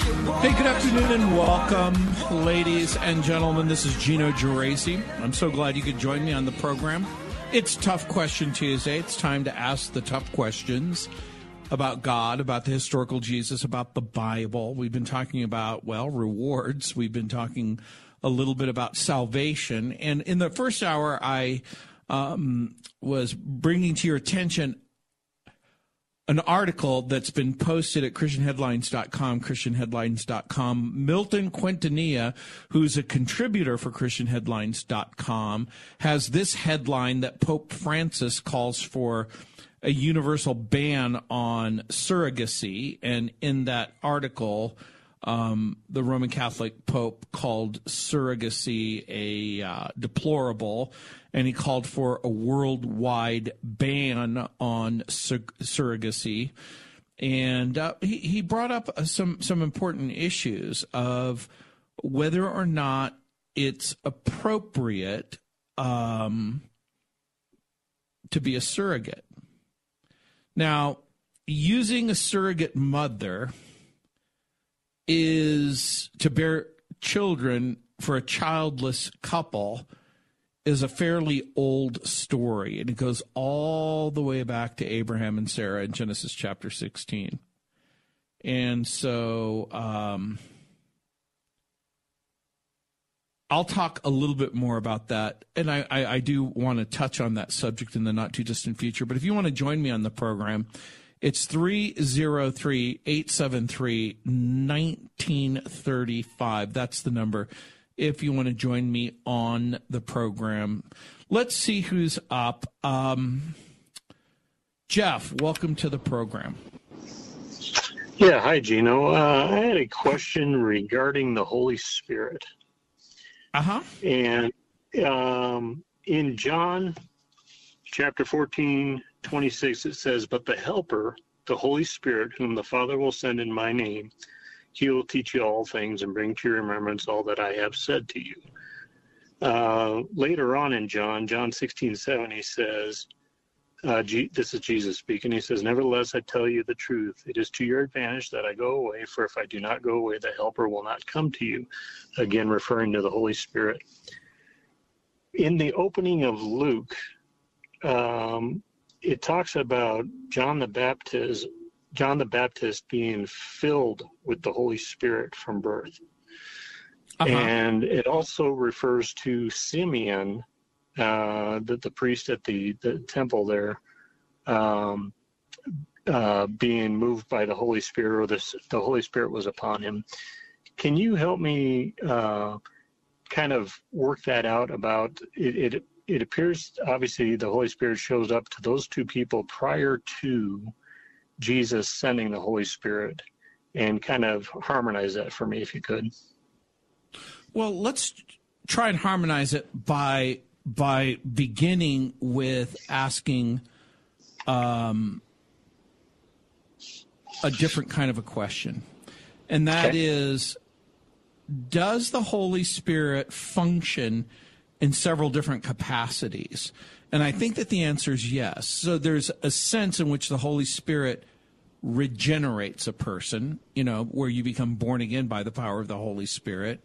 Hey, good afternoon and welcome, ladies and gentlemen. This is Gino Geraci. I'm so glad you could join me on the program. It's Tough Question Tuesday. It's time to ask the tough questions about God, about the historical Jesus, about the Bible. We've been talking about, well, rewards. We've been talking a little bit about salvation. And in the first hour, I um, was bringing to your attention an article that's been posted at christianheadlines.com christianheadlines.com milton quintanilla who's a contributor for christianheadlines.com has this headline that pope francis calls for a universal ban on surrogacy. And in that article um, the Roman Catholic Pope called surrogacy a uh, deplorable, and he called for a worldwide ban on sur- surrogacy. And uh, he, he brought up uh, some, some important issues of whether or not it's appropriate um, to be a surrogate. Now, using a surrogate mother is to bear children for a childless couple is a fairly old story and it goes all the way back to Abraham and Sarah in Genesis chapter 16. And so um, I'll talk a little bit more about that. And I, I, I do want to touch on that subject in the not too distant future. But if you want to join me on the program, it's 303 873 1935. That's the number if you want to join me on the program. Let's see who's up. Um, Jeff, welcome to the program. Yeah, hi, Gino. Uh, I had a question regarding the Holy Spirit. Uh huh. And um, in John chapter 14, 26, it says, But the Helper, the Holy Spirit, whom the Father will send in my name, he will teach you all things and bring to your remembrance all that I have said to you. Uh, later on in John, John 16, 7, he says, uh, G- this is Jesus speaking. He says, Nevertheless, I tell you the truth. It is to your advantage that I go away, for if I do not go away, the Helper will not come to you. Again, referring to the Holy Spirit. In the opening of Luke, um, it talks about John the Baptist, John the Baptist being filled with the Holy Spirit from birth. Uh-huh. And it also refers to Simeon, uh, the, the priest at the, the temple there, um, uh, being moved by the Holy Spirit, or the, the Holy Spirit was upon him. Can you help me uh, kind of work that out about it, it it appears obviously the Holy Spirit shows up to those two people prior to Jesus sending the Holy Spirit and kind of harmonize that for me if you could. Well, let's try and harmonize it by by beginning with asking um, a different kind of a question. And that okay. is, does the Holy Spirit function in several different capacities? And I think that the answer is yes. So there's a sense in which the Holy Spirit regenerates a person, you know, where you become born again by the power of the Holy Spirit.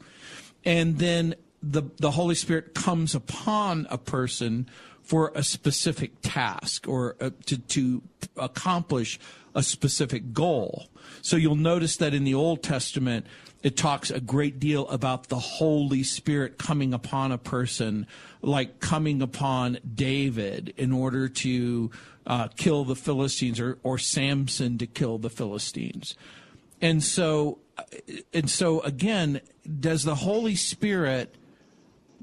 And then the, the Holy Spirit comes upon a person for a specific task or uh, to, to accomplish a specific goal. So you'll notice that in the Old Testament, it talks a great deal about the Holy Spirit coming upon a person, like coming upon David in order to uh, kill the Philistines, or, or Samson to kill the Philistines. And so, uh, and so again, does the Holy Spirit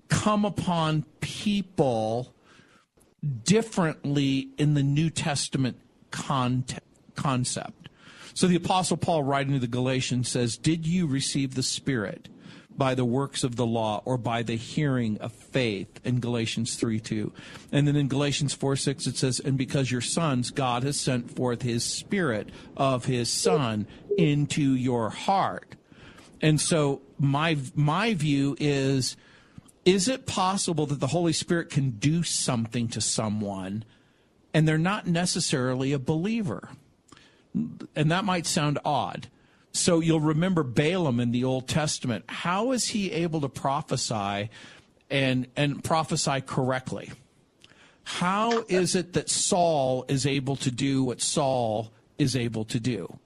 come upon people differently in the New Testament concept? So the Apostle Paul, writing to the Galatians, says, Did you receive the Spirit by the works of the law or by the hearing of faith? In Galatians 3 2. And then in Galatians 4 6, it says, And because you're sons, God has sent forth his Spirit of his Son into your heart. And so my my view is is it possible that the Holy Spirit can do something to someone and they're not necessarily a believer? And that might sound odd. So you'll remember Balaam in the Old Testament. How is he able to prophesy and and prophesy correctly? How is it that Saul is able to do what Saul is able to do?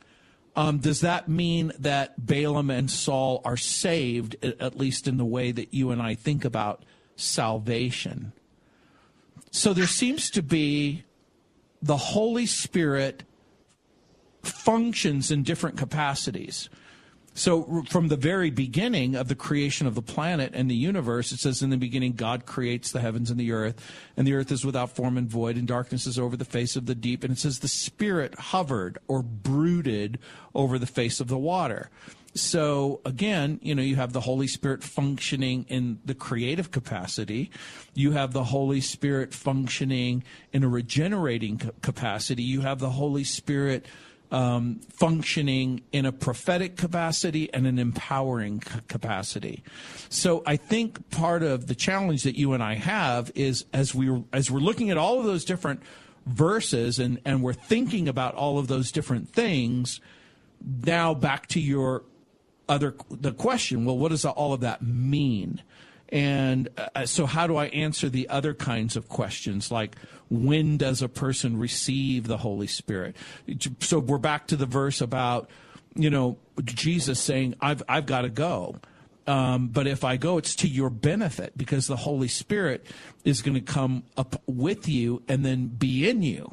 Um, does that mean that Balaam and Saul are saved, at least in the way that you and I think about salvation? So there seems to be the Holy Spirit functions in different capacities. So, from the very beginning of the creation of the planet and the universe, it says, In the beginning, God creates the heavens and the earth, and the earth is without form and void, and darkness is over the face of the deep. And it says, The Spirit hovered or brooded over the face of the water. So, again, you know, you have the Holy Spirit functioning in the creative capacity, you have the Holy Spirit functioning in a regenerating capacity, you have the Holy Spirit um, functioning in a prophetic capacity and an empowering c- capacity. So I think part of the challenge that you and I have is as we as we're looking at all of those different verses and and we're thinking about all of those different things. Now back to your other the question. Well, what does all of that mean? And uh, so, how do I answer the other kinds of questions like when does a person receive the Holy Spirit? So, we're back to the verse about, you know, Jesus saying, I've, I've got to go. Um, but if I go, it's to your benefit because the Holy Spirit is going to come up with you and then be in you.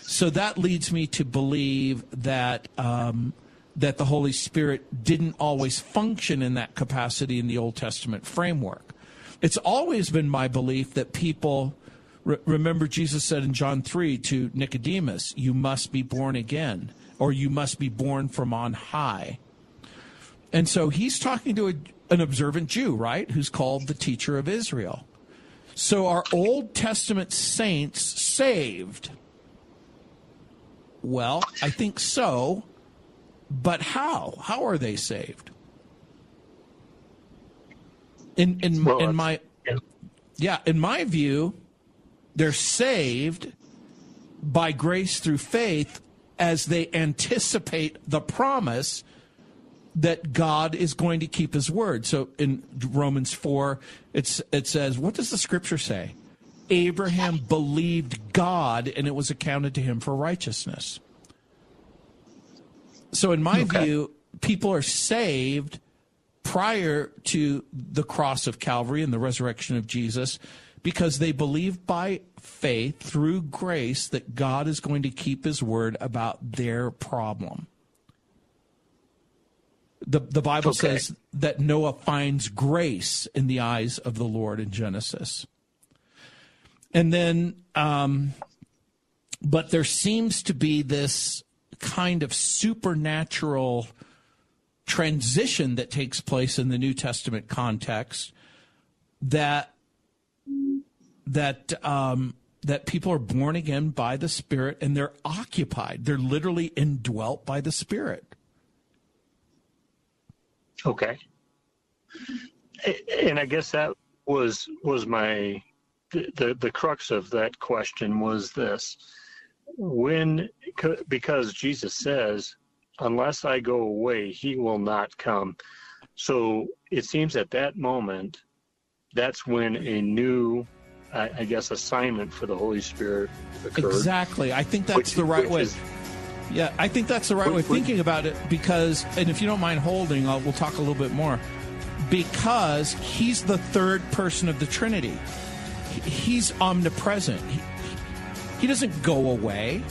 So that leads me to believe that um, that the Holy Spirit didn't always function in that capacity in the Old Testament framework. It's always been my belief that people re- remember Jesus said in John 3 to Nicodemus, You must be born again, or you must be born from on high. And so he's talking to a, an observant Jew, right, who's called the teacher of Israel. So are Old Testament saints saved? Well, I think so but how? How are they saved? In in well, in my yeah. yeah, in my view, they're saved by grace through faith as they anticipate the promise that God is going to keep his word. So in Romans 4, it's, it says, what does the scripture say? Abraham believed God and it was accounted to him for righteousness. So, in my okay. view, people are saved prior to the cross of Calvary and the resurrection of Jesus because they believe by faith through grace that God is going to keep his word about their problem. The, the Bible okay. says that Noah finds grace in the eyes of the Lord in Genesis. And then, um, but there seems to be this kind of supernatural transition that takes place in the New Testament context that that um, that people are born again by the Spirit and they're occupied. They're literally indwelt by the Spirit. Okay. And I guess that was was my the the crux of that question was this when because Jesus says, "Unless I go away, He will not come." So it seems at that moment, that's when a new, I, I guess, assignment for the Holy Spirit occurred. Exactly. I think that's which, the right way. Is, yeah, I think that's the right way of thinking about it because, and if you don't mind holding, I'll, we'll talk a little bit more. Because he's the third person of the Trinity, he's omnipresent. He, he doesn't go away.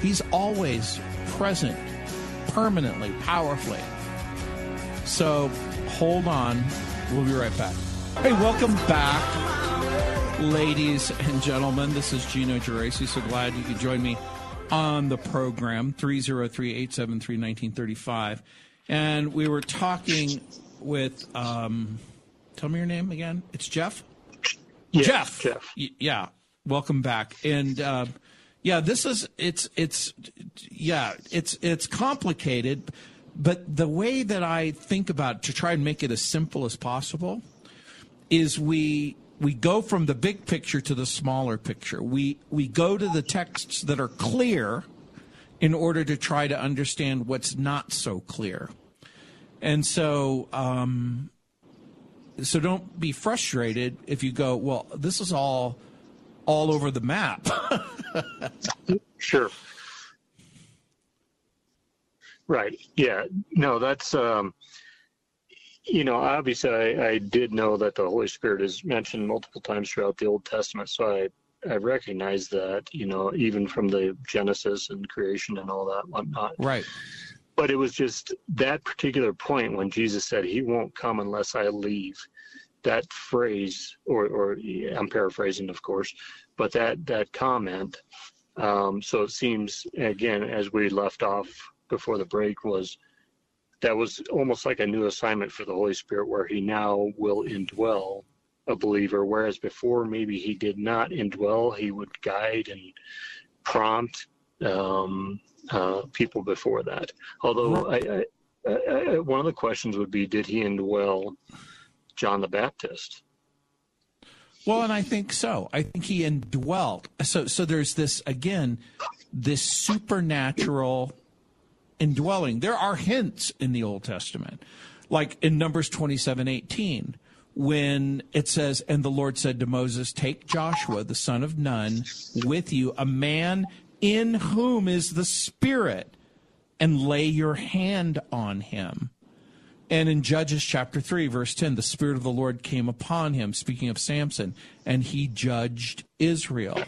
He's always present, permanently, powerfully. So hold on. We'll be right back. Hey, welcome back, ladies and gentlemen. This is Gino Geraci. So glad you could join me on the program, 303 873 1935. And we were talking with, um, tell me your name again. It's Jeff? Yes, Jeff. Jeff. Y- yeah. Welcome back. And, uh, yeah, this is, it's, it's, yeah, it's, it's complicated, but the way that I think about it, to try and make it as simple as possible is we, we go from the big picture to the smaller picture. We, we go to the texts that are clear in order to try to understand what's not so clear. And so, um, so don't be frustrated if you go, well, this is all all over the map. Sure. Right. Yeah. No, that's um you know, obviously I, I did know that the Holy Spirit is mentioned multiple times throughout the Old Testament, so I I recognize that, you know, even from the Genesis and creation and all that whatnot. right. But it was just that particular point when Jesus said, He won't come unless I leave. That phrase, or, or I'm paraphrasing, of course, but that, that comment. Um, so it seems, again, as we left off before the break, was that was almost like a new assignment for the Holy Spirit where He now will indwell a believer, whereas before maybe He did not indwell, He would guide and prompt um, uh, people before that. Although I, I, I, one of the questions would be, did he indwell John the Baptist? Well, and I think so. I think he indwelt. So, so there's this again, this supernatural indwelling. There are hints in the Old Testament, like in Numbers twenty-seven eighteen, when it says, "And the Lord said to Moses, Take Joshua the son of Nun with you, a man in whom is the Spirit, and lay your hand on him." And in Judges chapter 3, verse 10, the Spirit of the Lord came upon him, speaking of Samson, and he judged Israel.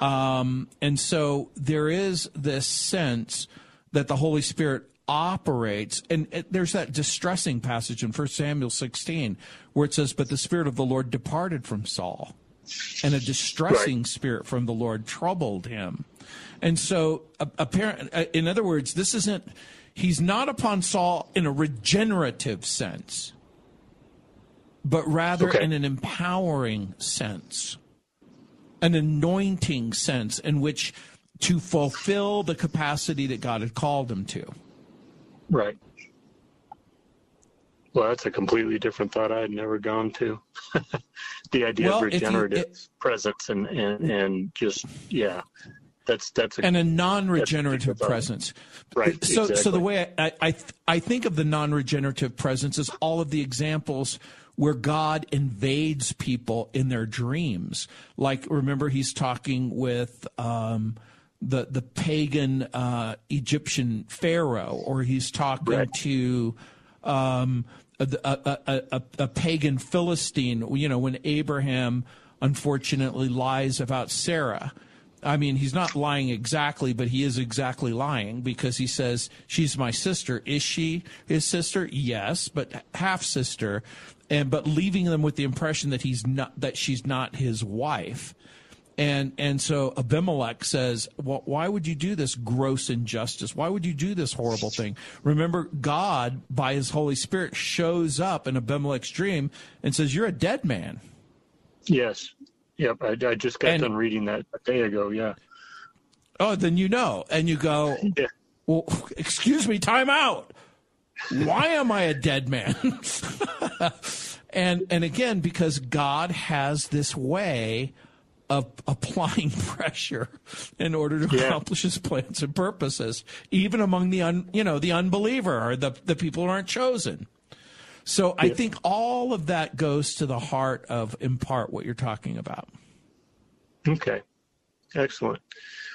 Um, and so there is this sense that the Holy Spirit operates. And it, there's that distressing passage in 1 Samuel 16 where it says, But the Spirit of the Lord departed from Saul, and a distressing Right. spirit from the Lord troubled him. And so, apparent, uh, in other words, this isn't, he's not upon Saul in a regenerative sense, but rather Okay. in an empowering sense, an anointing sense in which to fulfill the capacity that God had called him to. Right. Well, that's a completely different thought I had never gone to. the idea Well, of if you- regenerative it- presence and, and, and just, yeah, that's, that's a, and a non-regenerative presence. Right, So, so the way I, I, th- I think of the non-regenerative presence is all of the examples where God invades people in their dreams. Like, remember, he's talking with um, the the pagan uh, Egyptian pharaoh, or he's talking Right. to. Um, a, a, a, a, a pagan Philistine, you know, when Abraham unfortunately lies about Sarah. I mean, he's not lying exactly, but he is exactly lying because he says, She's my sister. Is she his sister? Yes, but half sister. And but leaving them with the impression that he's not that she's not his wife. And and so Abimelech says, well, "Why would you do this gross injustice? Why would you do this horrible thing?" Remember, God, by His Holy Spirit, shows up in Abimelech's dream and says, "You're a dead man." yes. Yep. I, I just got And- done reading that a day ago. Yeah. Oh, then you know, and you go, Yeah. "Well, excuse me, time out. Why am I a dead man?" and and again, because God has this way of applying pressure in order to Yeah. accomplish his plans and purposes, even among the un, you know the unbeliever or the the people who aren't chosen. So I think all of that goes to the heart of in part, what you're talking about. Okay. Excellent.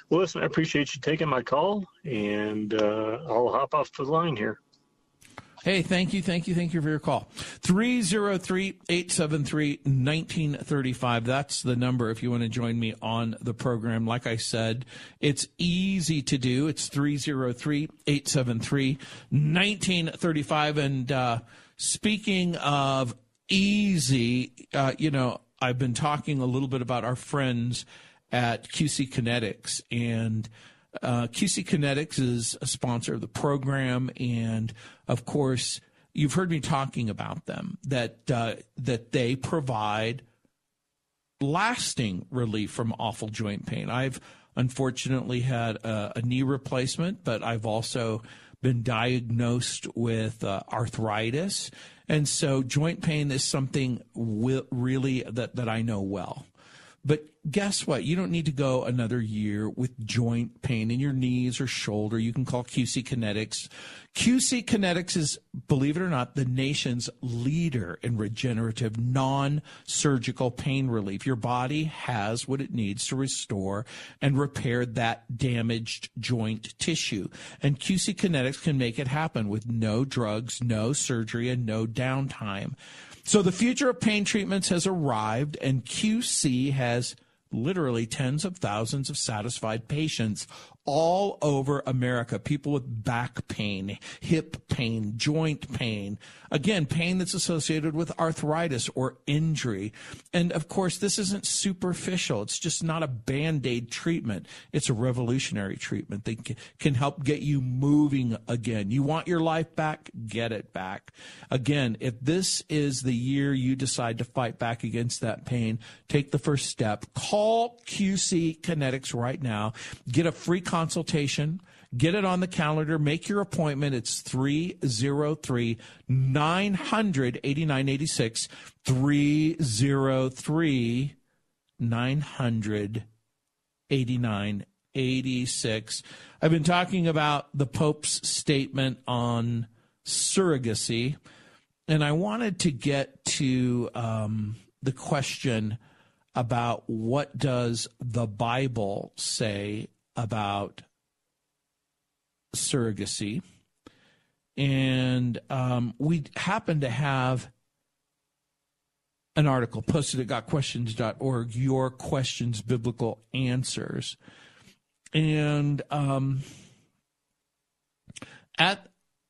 Well, listen, I appreciate you taking my call, and uh, I'll hop off the line here. Hey, thank you, thank you, thank you for your call. 303 873 1935. That's the number if you want to join me on the program. Like I said, it's easy to do. It's 303 873 1935. And uh, speaking of easy, uh, you know, I've been talking a little bit about our friends at QC Kinetics and Uh, QC Kinetics is a sponsor of the program, and of course, you've heard me talking about them. That uh, that they provide lasting relief from awful joint pain. I've unfortunately had a, a knee replacement, but I've also been diagnosed with uh, arthritis. And so joint pain is something really that, that I know well. But guess what? You don't need to go another year with joint pain in your knees or shoulder. You can call QC Kinetics. QC Kinetics is, believe it or not, the nation's leader in regenerative, non surgical pain relief. Your body has what it needs to restore and repair that damaged joint tissue. And QC Kinetics can make it happen with no drugs, no surgery, and no downtime. So the future of pain treatments has arrived, and QC has literally tens of thousands of satisfied patients all over America. People with back pain, hip pain, joint pain. Again, pain that's associated with arthritis or injury. And of course, this isn't superficial. It's just not a band aid treatment. It's a revolutionary treatment that can help get you moving again. You want your life back? Get it back. Again, if this is the year you decide to fight back against that pain, take the first step. Call QC Kinetics right now. Get a free. Get it on the calendar. Make your appointment. It's 303 900 8986. 303 900 8986. I've been talking about the Pope's statement on surrogacy, and I wanted to get to um, the question about what does the Bible say about surrogacy. And um, we happen to have an article posted at gotquestions.org, Your Questions Biblical Answers. And um, at,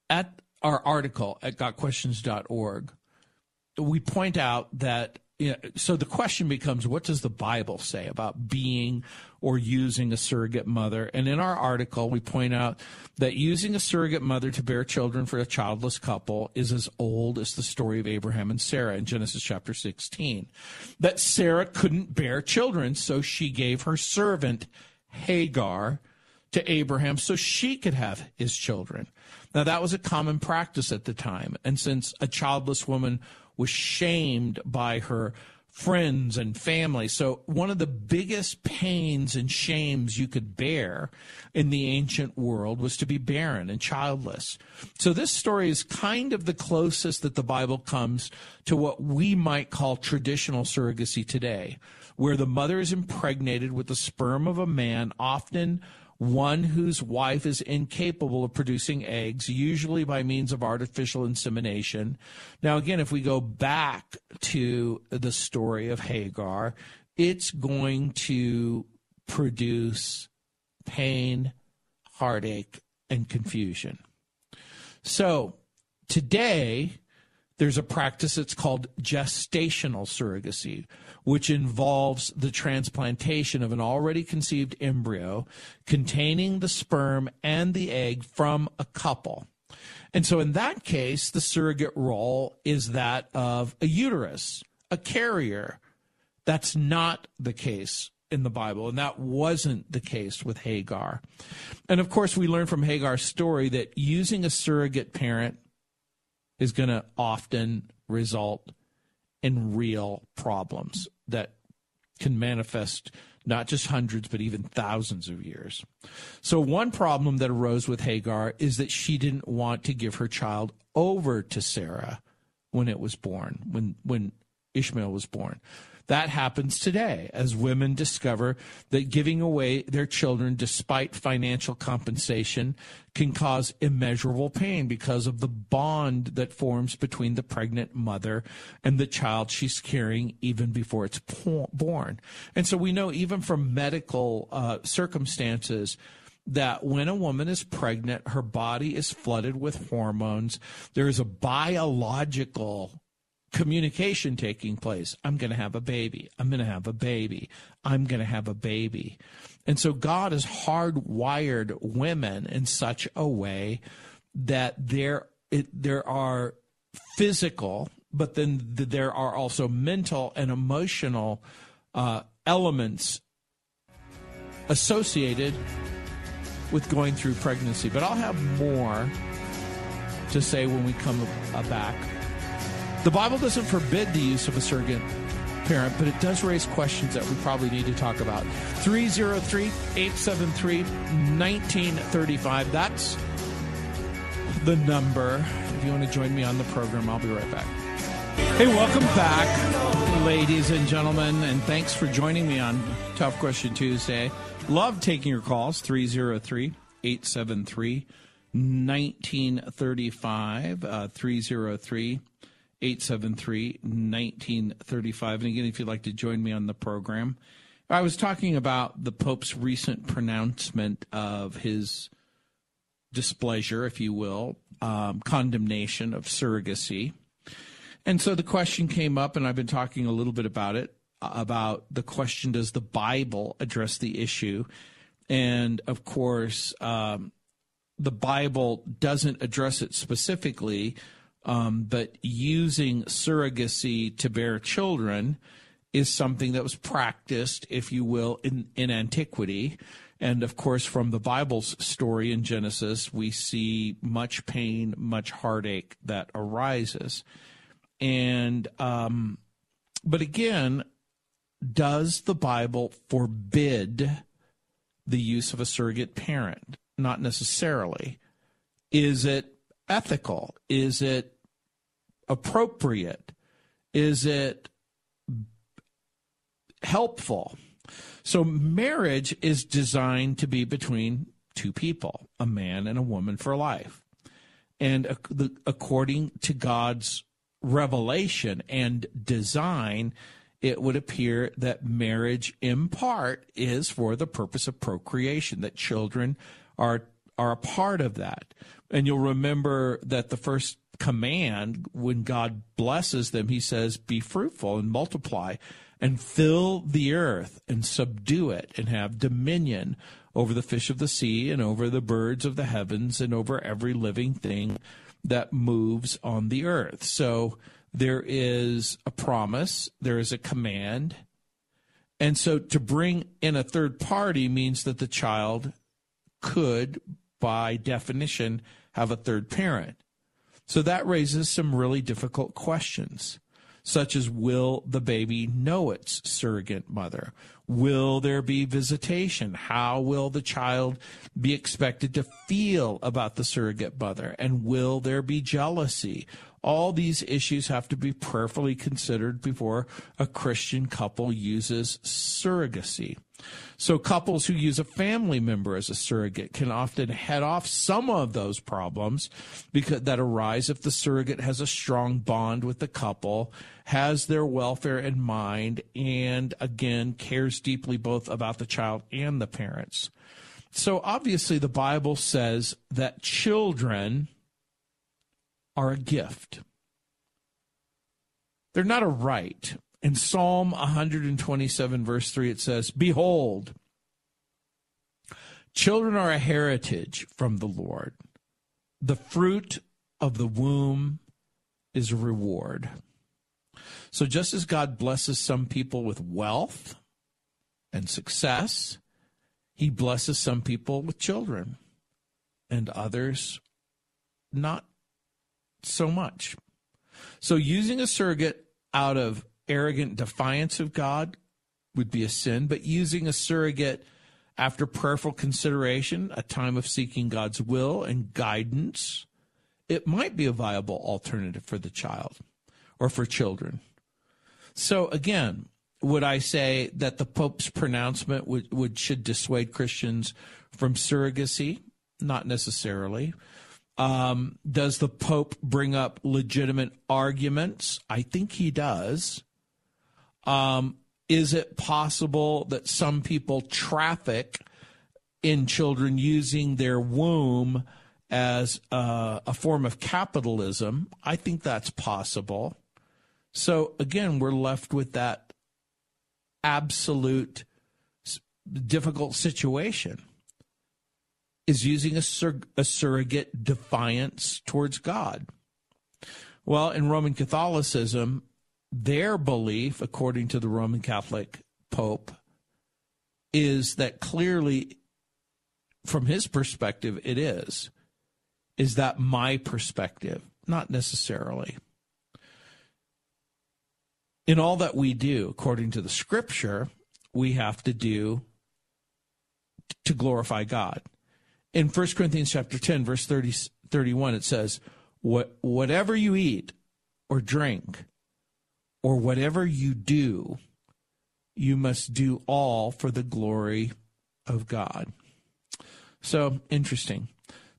at our article at gotquestions.org, we point out that you know, so the question becomes what does the Bible say about being or using a surrogate mother? And in our article, we point out that using a surrogate mother to bear children for a childless couple is as old as the story of Abraham and Sarah in Genesis chapter 16. That Sarah couldn't bear children, so she gave her servant Hagar to Abraham so she could have his children. Now, that was a common practice at the time. And since a childless woman was shamed by her friends and family. So, one of the biggest pains and shames you could bear in the ancient world was to be barren and childless. So, this story is kind of the closest that the Bible comes to what we might call traditional surrogacy today, where the mother is impregnated with the sperm of a man, often one whose wife is incapable of producing eggs, usually by means of artificial insemination. Now, again, if we go back to the story of Hagar, it's going to produce pain, heartache, and confusion. So, today, there's a practice that's called gestational surrogacy, which involves the transplantation of an already conceived embryo containing the sperm and the egg from a couple. And so, in that case, the surrogate role is that of a uterus, a carrier. That's not the case in the Bible, and that wasn't the case with Hagar. And of course, we learn from Hagar's story that using a surrogate parent is going to often result in real problems that can manifest not just hundreds, but even thousands of years. So, one problem that arose with Hagar is that she didn't want to give her child over to Sarah when it was born, when, when Ishmael was born. That happens today as women discover that giving away their children despite financial compensation can cause immeasurable pain because of the bond that forms between the pregnant mother and the child she's carrying even before it's born. And so we know even from medical uh, circumstances, that when a woman is pregnant, her body is flooded with hormones. There is a biological communication taking place. I'm going to have a baby. I'm going to have a baby. I'm going to have a baby. And so God has hardwired women in such a way that there it, there are physical, but then there are also mental and emotional uh, elements associated with going through pregnancy. But I'll have more to say when we come back. The Bible doesn't forbid the use of a surrogate parent, but it does raise questions that we probably need to talk about. 303 873 1935. That's the number. If you want to join me on the program, I'll be right back. Hey, welcome back, ladies and gentlemen, and thanks for joining me on Tough Question Tuesday. Love taking your calls 303 873 1935. Uh, 303 873 1935. And again, if you'd like to join me on the program, I was talking about the Pope's recent pronouncement of his displeasure, if you will, um, condemnation of surrogacy. And so the question came up, and I've been talking a little bit about it about the question does the Bible address the issue? And of course, um, the Bible doesn't address it specifically, um, but using surrogacy to bear children is something that was practiced, if you will, in, in antiquity. And of course, from the Bible's story in Genesis, we see much pain, much heartache that arises. And, um, but again, does the Bible forbid the use of a surrogate parent? Not necessarily. Is it ethical? Is it appropriate? Is it helpful? So, marriage is designed to be between two people, a man and a woman for life. And according to God's revelation and design, it would appear that marriage, in part, is for the purpose of procreation, that children are, are a part of that. And you'll remember that the first command, when God blesses them, he says, Be fruitful and multiply and fill the earth and subdue it and have dominion over the fish of the sea and over the birds of the heavens and over every living thing that moves on the earth. So, there is a promise, there is a command. And so to bring in a third party means that the child could, by definition, have a third parent. So that raises some really difficult questions, such as will the baby know its surrogate mother? Will there be visitation? How will the child be expected to feel about the surrogate mother? And will there be jealousy? All these issues have to be prayerfully considered before a Christian couple uses surrogacy. So, couples who use a family member as a surrogate can often head off some of those problems because, that arise if the surrogate has a strong bond with the couple, has their welfare in mind, and again, cares deeply both about the child and the parents. So, obviously, the Bible says that children are a gift. They're not a right. In Psalm 127, verse 3, it says, Behold, children are a heritage from the Lord. The fruit of the womb is a reward. So just as God blesses some people with wealth and success, he blesses some people with children and others not so much. So using a surrogate out of arrogant defiance of God would be a sin, but using a surrogate after prayerful consideration, a time of seeking God's will and guidance, it might be a viable alternative for the child or for children. So again, would I say that the Pope's pronouncement would, would should dissuade Christians from surrogacy? Not necessarily. Um, does the Pope bring up legitimate arguments? I think he does. Um, is it possible that some people traffic in children using their womb as a form of capitalism? I think that's possible. So again, we're left with that absolute difficult situation is using a, sur- a surrogate defiance towards God. Well, in Roman Catholicism, their belief, according to the Roman Catholic Pope, is that clearly, from his perspective, it is. Is that my perspective? Not necessarily. In all that we do, according to the scripture, we have to do to glorify God. In 1 Corinthians chapter 10, verse 30, 31, it says, what, whatever you eat or drink or whatever you do, you must do all for the glory of God. So interesting.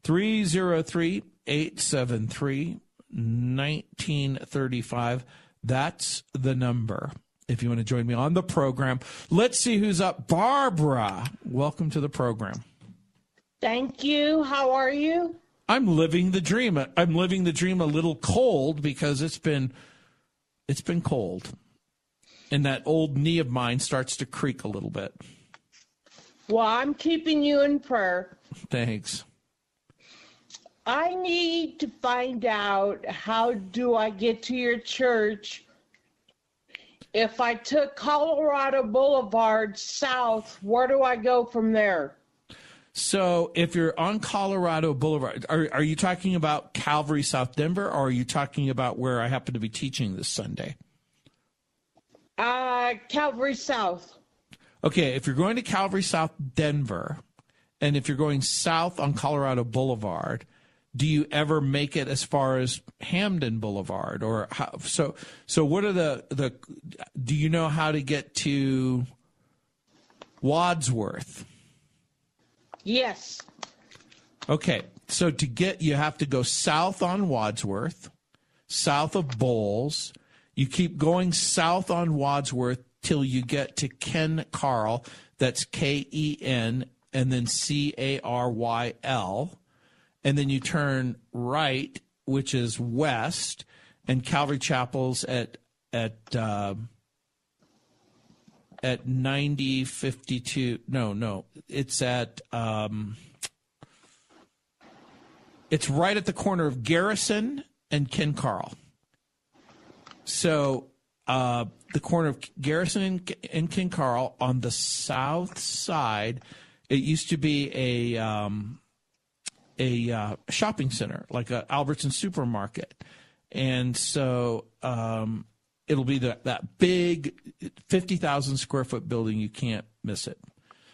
303 873 1935. That's the number. If you want to join me on the program, let's see who's up. Barbara, welcome to the program. Thank you. How are you? I'm living the dream. I'm living the dream a little cold because it's been it's been cold. And that old knee of mine starts to creak a little bit. Well, I'm keeping you in prayer. Thanks. I need to find out how do I get to your church if I took Colorado Boulevard south, where do I go from there? So, if you're on Colorado Boulevard, are, are you talking about Calvary South Denver, or are you talking about where I happen to be teaching this Sunday? Uh, Calvary South. Okay, if you're going to Calvary South Denver, and if you're going south on Colorado Boulevard, do you ever make it as far as Hampden Boulevard, or how, so? So, what are the the? Do you know how to get to Wadsworth? Yes. Okay. So to get, you have to go south on Wadsworth, south of Bowles. You keep going south on Wadsworth till you get to Ken Caryl. That's K E N and then C A R Y L. And then you turn right, which is west, and Calvary Chapel's at at uh, at ninety fifty two. No, no, it's at um, it's right at the corner of Garrison and Ken Caryl. So uh, the corner of Garrison and, and Ken Caryl on the south side. It used to be a um, a uh, shopping center, like a Albertson supermarket, and so um, it'll be the, that big 50,000 square foot building. You can't miss it.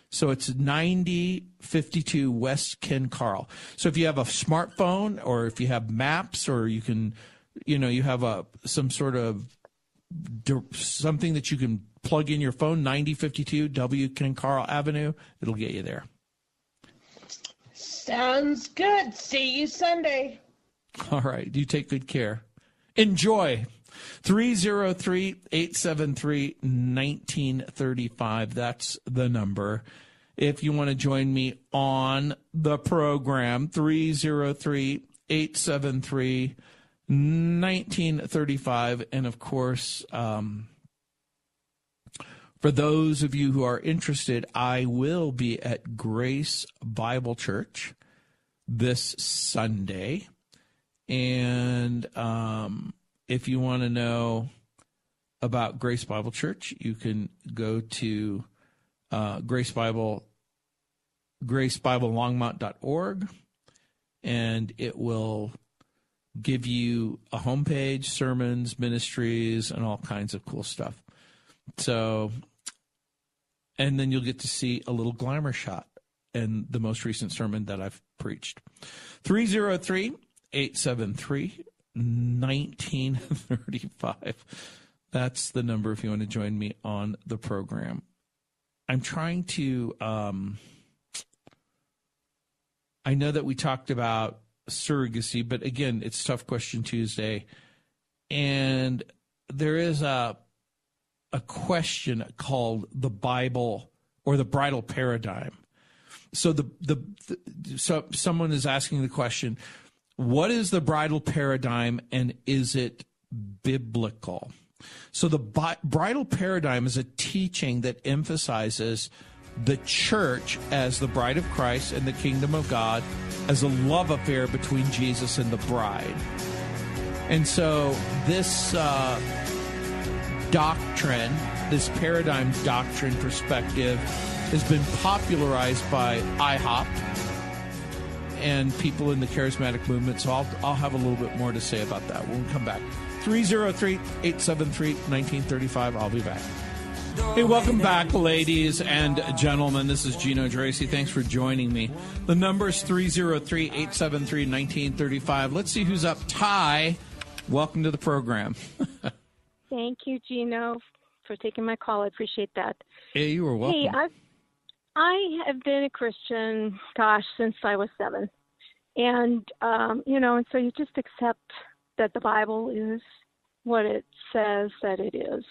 So it's 9052 West Ken Caryl. So if you have a smartphone or if you have maps or you can, you know, you have a some sort of something that you can plug in your phone, 9052 W Ken Caryl Avenue, it'll get you there. Sounds good. See you Sunday. All right. You take good care. Enjoy. 303 873 1935. That's the number. If you want to join me on the program, 303 873 1935. And of course, um, for those of you who are interested, I will be at Grace Bible Church this Sunday. And um, if you want to know about Grace Bible Church, you can go to uh, Grace Bible, gracebiblelongmont.org, and it will give you a homepage, sermons, ministries, and all kinds of cool stuff. So, and then you'll get to see a little glamour shot and the most recent sermon that I've preached. 303 873 1935. That's the number if you want to join me on the program. I'm trying to. Um, I know that we talked about surrogacy, but again, it's Tough Question Tuesday. And there is a, a question called the Bible or the bridal paradigm. So the, the, the so someone is asking the question, what is the bridal paradigm and is it biblical? So the bi- bridal paradigm is a teaching that emphasizes the church as the bride of Christ and the kingdom of God as a love affair between Jesus and the bride. And so this uh, doctrine, this paradigm doctrine perspective, has been popularized by IHOP and people in the charismatic movement. So I'll, I'll have a little bit more to say about that when we come back. 303 873 1935. I'll be back. Hey, welcome back, ladies and gentlemen. This is Gino Geraci. Thanks for joining me. The number is 303 873 1935. Let's see who's up. Ty, welcome to the program. Thank you, Gino, for taking my call. I appreciate that. Hey, you are welcome. Hey, I've, I have been a Christian, gosh, since I was seven. And, um, you know, and so you just accept that the Bible is what it says that it is,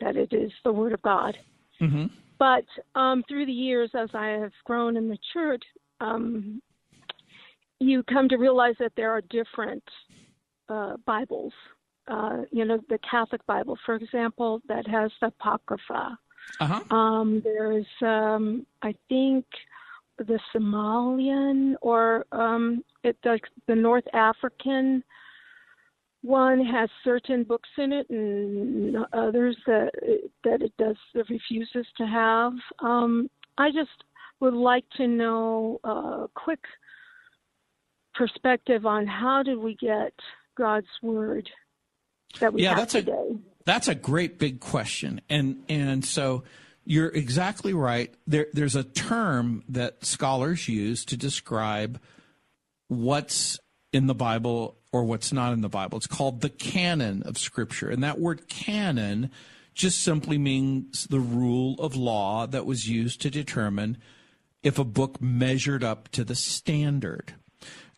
that it is the Word of God. Mm-hmm. But um, through the years, as I have grown and matured, um, you come to realize that there are different uh, Bibles. Uh, you know, the Catholic Bible, for example, that has the Apocrypha. Uh-huh. Um, there's, um, I think, the Somalian or um, it, the, the North African one has certain books in it, and others that that it does that refuses to have. Um, I just would like to know a quick perspective on how did we get God's word that we yeah, have that's today. a that's a great big question, and and so you're exactly right. There, there's a term that scholars use to describe what's in the Bible or what's not in the Bible. It's called the canon of Scripture. And that word canon just simply means the rule of law that was used to determine if a book measured up to the standard.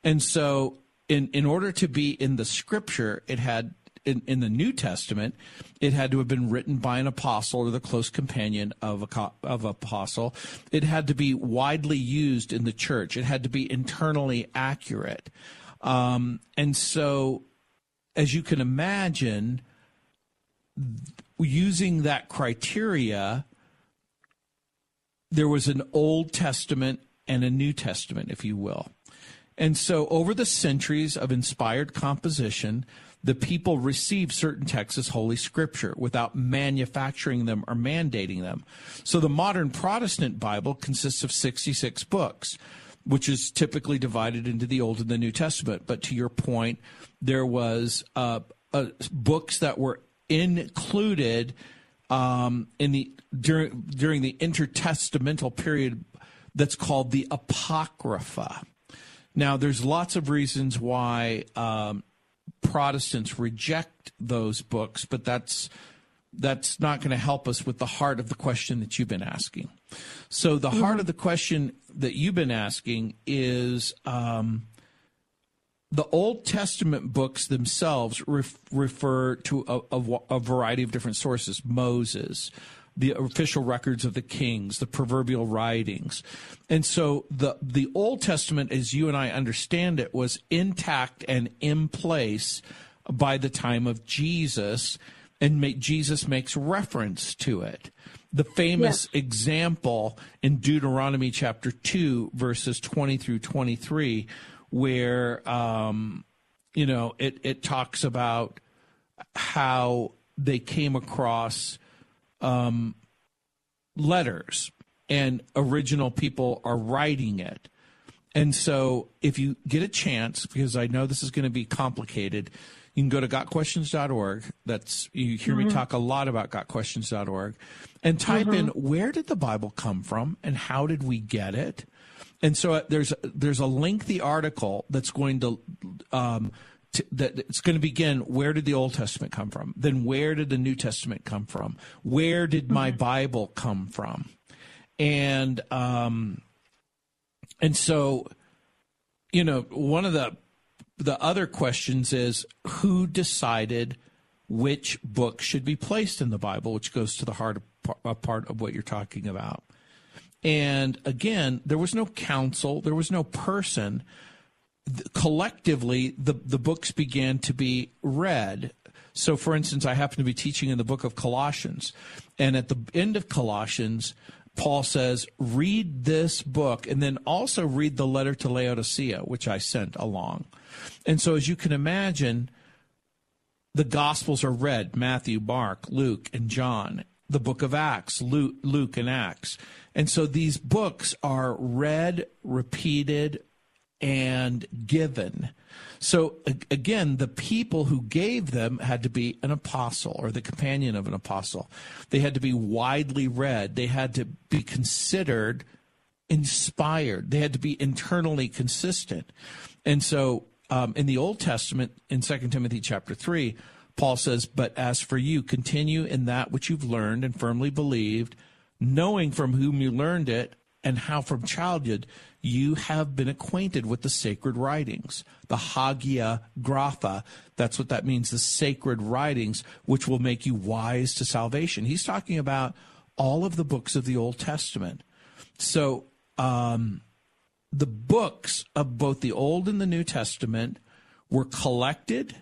And so, in, in order to be in the Scripture, it had in, in the New Testament, it had to have been written by an apostle or the close companion of a of apostle. It had to be widely used in the church. It had to be internally accurate. Um, and so, as you can imagine, using that criteria, there was an Old Testament and a New Testament, if you will. And so, over the centuries of inspired composition, the people received certain texts as Holy Scripture without manufacturing them or mandating them. So, the modern Protestant Bible consists of 66 books, which is typically divided into the Old and the New Testament. But to your point, there was uh, uh, books that were included um, in the during during the intertestamental period that's called the Apocrypha. Now, there's lots of reasons why um, Protestants reject those books, but that's that's not going to help us with the heart of the question that you've been asking. So, the mm-hmm. heart of the question that you've been asking is um, the Old Testament books themselves ref- refer to a, a, a variety of different sources Moses, the official records of the kings, the proverbial writings. And so the the Old Testament as you and I understand it was intact and in place by the time of Jesus and make, Jesus makes reference to it. The famous yes. example in Deuteronomy chapter 2 verses 20 through 23 where um, you know it it talks about how they came across um, letters and original people are writing it. And so if you get a chance, because I know this is going to be complicated, you can go to gotquestions.org. That's you hear mm-hmm. me talk a lot about gotquestions.org and type mm-hmm. in where did the Bible come from and how did we get it? And so uh, there's there's a lengthy article that's going to um, to, that it's going to begin where did the Old Testament come from? Then where did the New Testament come from? Where did my mm-hmm. Bible come from? And um, and so, you know, one of the the other questions is who decided which book should be placed in the Bible, which goes to the heart of part of what you're talking about. And again, there was no council, there was no person collectively the the books began to be read So, for instance, I happen to be teaching in the book of Colossians, and at the end of Colossians, Paul says, read this book and then also read the letter to Laodicea, which I sent along. And so, as you can imagine, the Gospels are read Matthew, Mark, Luke, and John. The book of Acts, Luke, Luke and Acts. And so these books are read, repeated, and given. So again, the people who gave them had to be an apostle or the companion of an apostle. They had to be widely read. They had to be considered inspired. They had to be internally consistent. And so um, in the Old Testament, in 2 Timothy chapter 3, Paul says, But as for you, continue in that which you've learned and firmly believed, knowing from whom you learned it and how from childhood you have been acquainted with the sacred writings, the Hagia Grapha. That's what that means, the sacred writings, which will make you wise to salvation. He's talking about all of the books of the Old Testament. So, um, the books of both the Old and the New Testament were collected,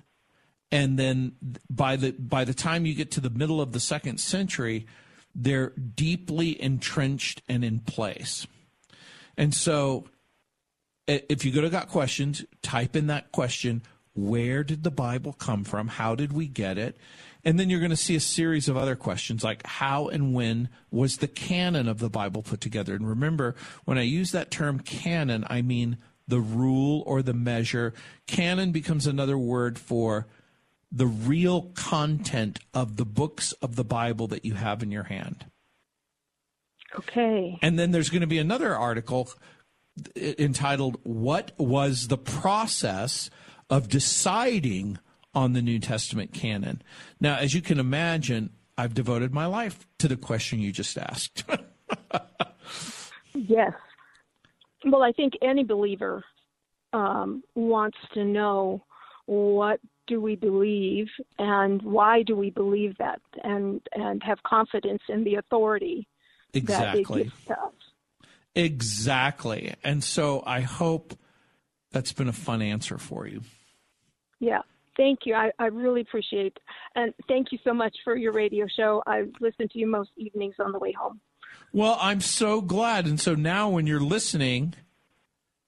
and then by the by the time you get to the middle of the second century, they're deeply entrenched and in place. And so if you go to Got Questions, type in that question where did the Bible come from? How did we get it? And then you're going to see a series of other questions like how and when was the canon of the Bible put together? And remember, when I use that term canon, I mean the rule or the measure. Canon becomes another word for the real content of the books of the Bible that you have in your hand. Okay. And then there's going to be another article entitled What Was the Process of Deciding on the New Testament Canon? Now, as you can imagine, I've devoted my life to the question you just asked. yes. Well, I think any believer um, wants to know what do we believe and why do we believe that and and have confidence in the authority exactly. that it gives to us. Exactly. And so I hope that's been a fun answer for you. Yeah. Thank you. I, I really appreciate and thank you so much for your radio show. I listen to you most evenings on the way home. Well, I'm so glad. And so now when you're listening,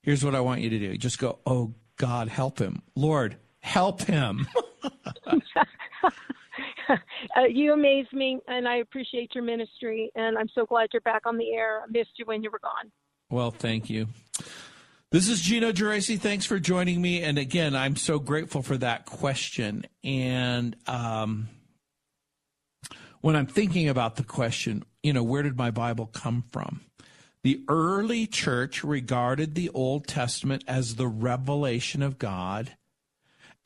here's what I want you to do. Just go, "Oh God, help him. Lord, help him." uh, you amaze me, and I appreciate your ministry. And I'm so glad you're back on the air. I missed you when you were gone. Well, thank you. This is Gino Geraci. Thanks for joining me. And again, I'm so grateful for that question. And um, when I'm thinking about the question, you know, where did my Bible come from? The early church regarded the Old Testament as the revelation of God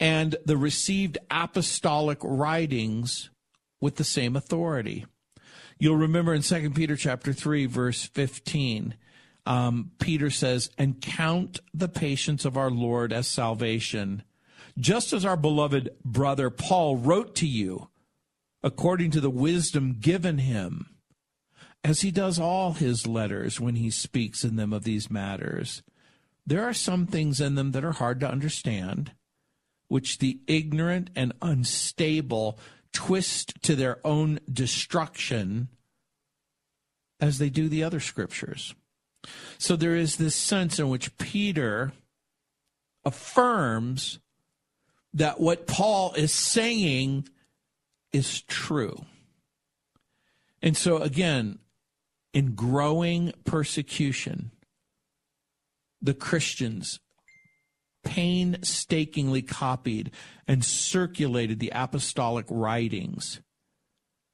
and the received apostolic writings with the same authority. You'll remember in 2 Peter chapter 3 verse 15, um, Peter says, "And count the patience of our Lord as salvation, just as our beloved brother Paul wrote to you, according to the wisdom given him, as he does all his letters when he speaks in them of these matters. There are some things in them that are hard to understand." Which the ignorant and unstable twist to their own destruction as they do the other scriptures. So there is this sense in which Peter affirms that what Paul is saying is true. And so, again, in growing persecution, the Christians painstakingly copied and circulated the apostolic writings.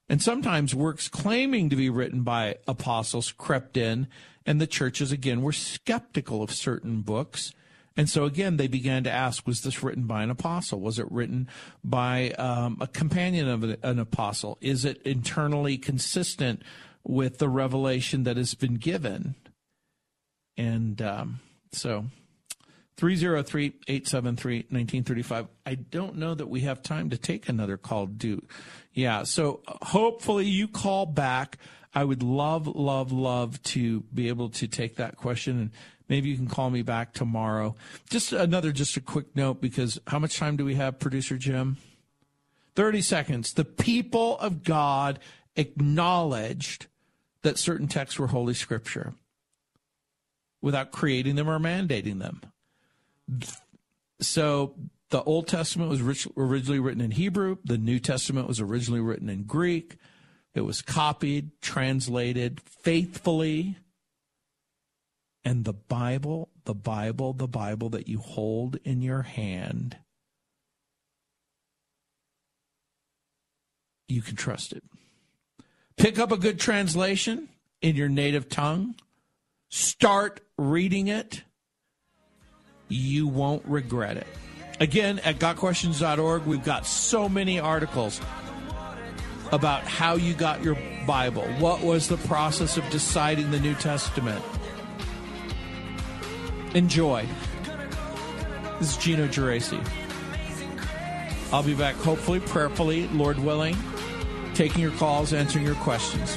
And sometimes works claiming to be written by apostles crept in, and the churches again were skeptical of certain books. And so again, they began to ask, was this written by an apostle? Was it written by um, a companion of an apostle? Is it internally consistent with the revelation that has been given? And um, so 303 873 1935. I don't know that we have time to take another call, do Yeah, so hopefully you call back. I would love, love, love to be able to take that question and maybe you can call me back tomorrow. Just another, just a quick note because how much time do we have, producer Jim? 30 seconds. The people of God acknowledged that certain texts were Holy Scripture without creating them or mandating them. So the Old Testament was originally written in Hebrew, the New Testament was originally written in Greek. It was copied, translated faithfully. And the Bible, the Bible, the Bible that you hold in your hand, you can trust it. Pick up a good translation in your native tongue. Start reading it. You won't regret it. Again, at gotquestions.org, we've got so many articles about how you got your Bible. What was the process of deciding the New Testament? Enjoy. This is Gino Geraci. I'll be back hopefully, prayerfully, Lord willing, taking your calls, answering your questions.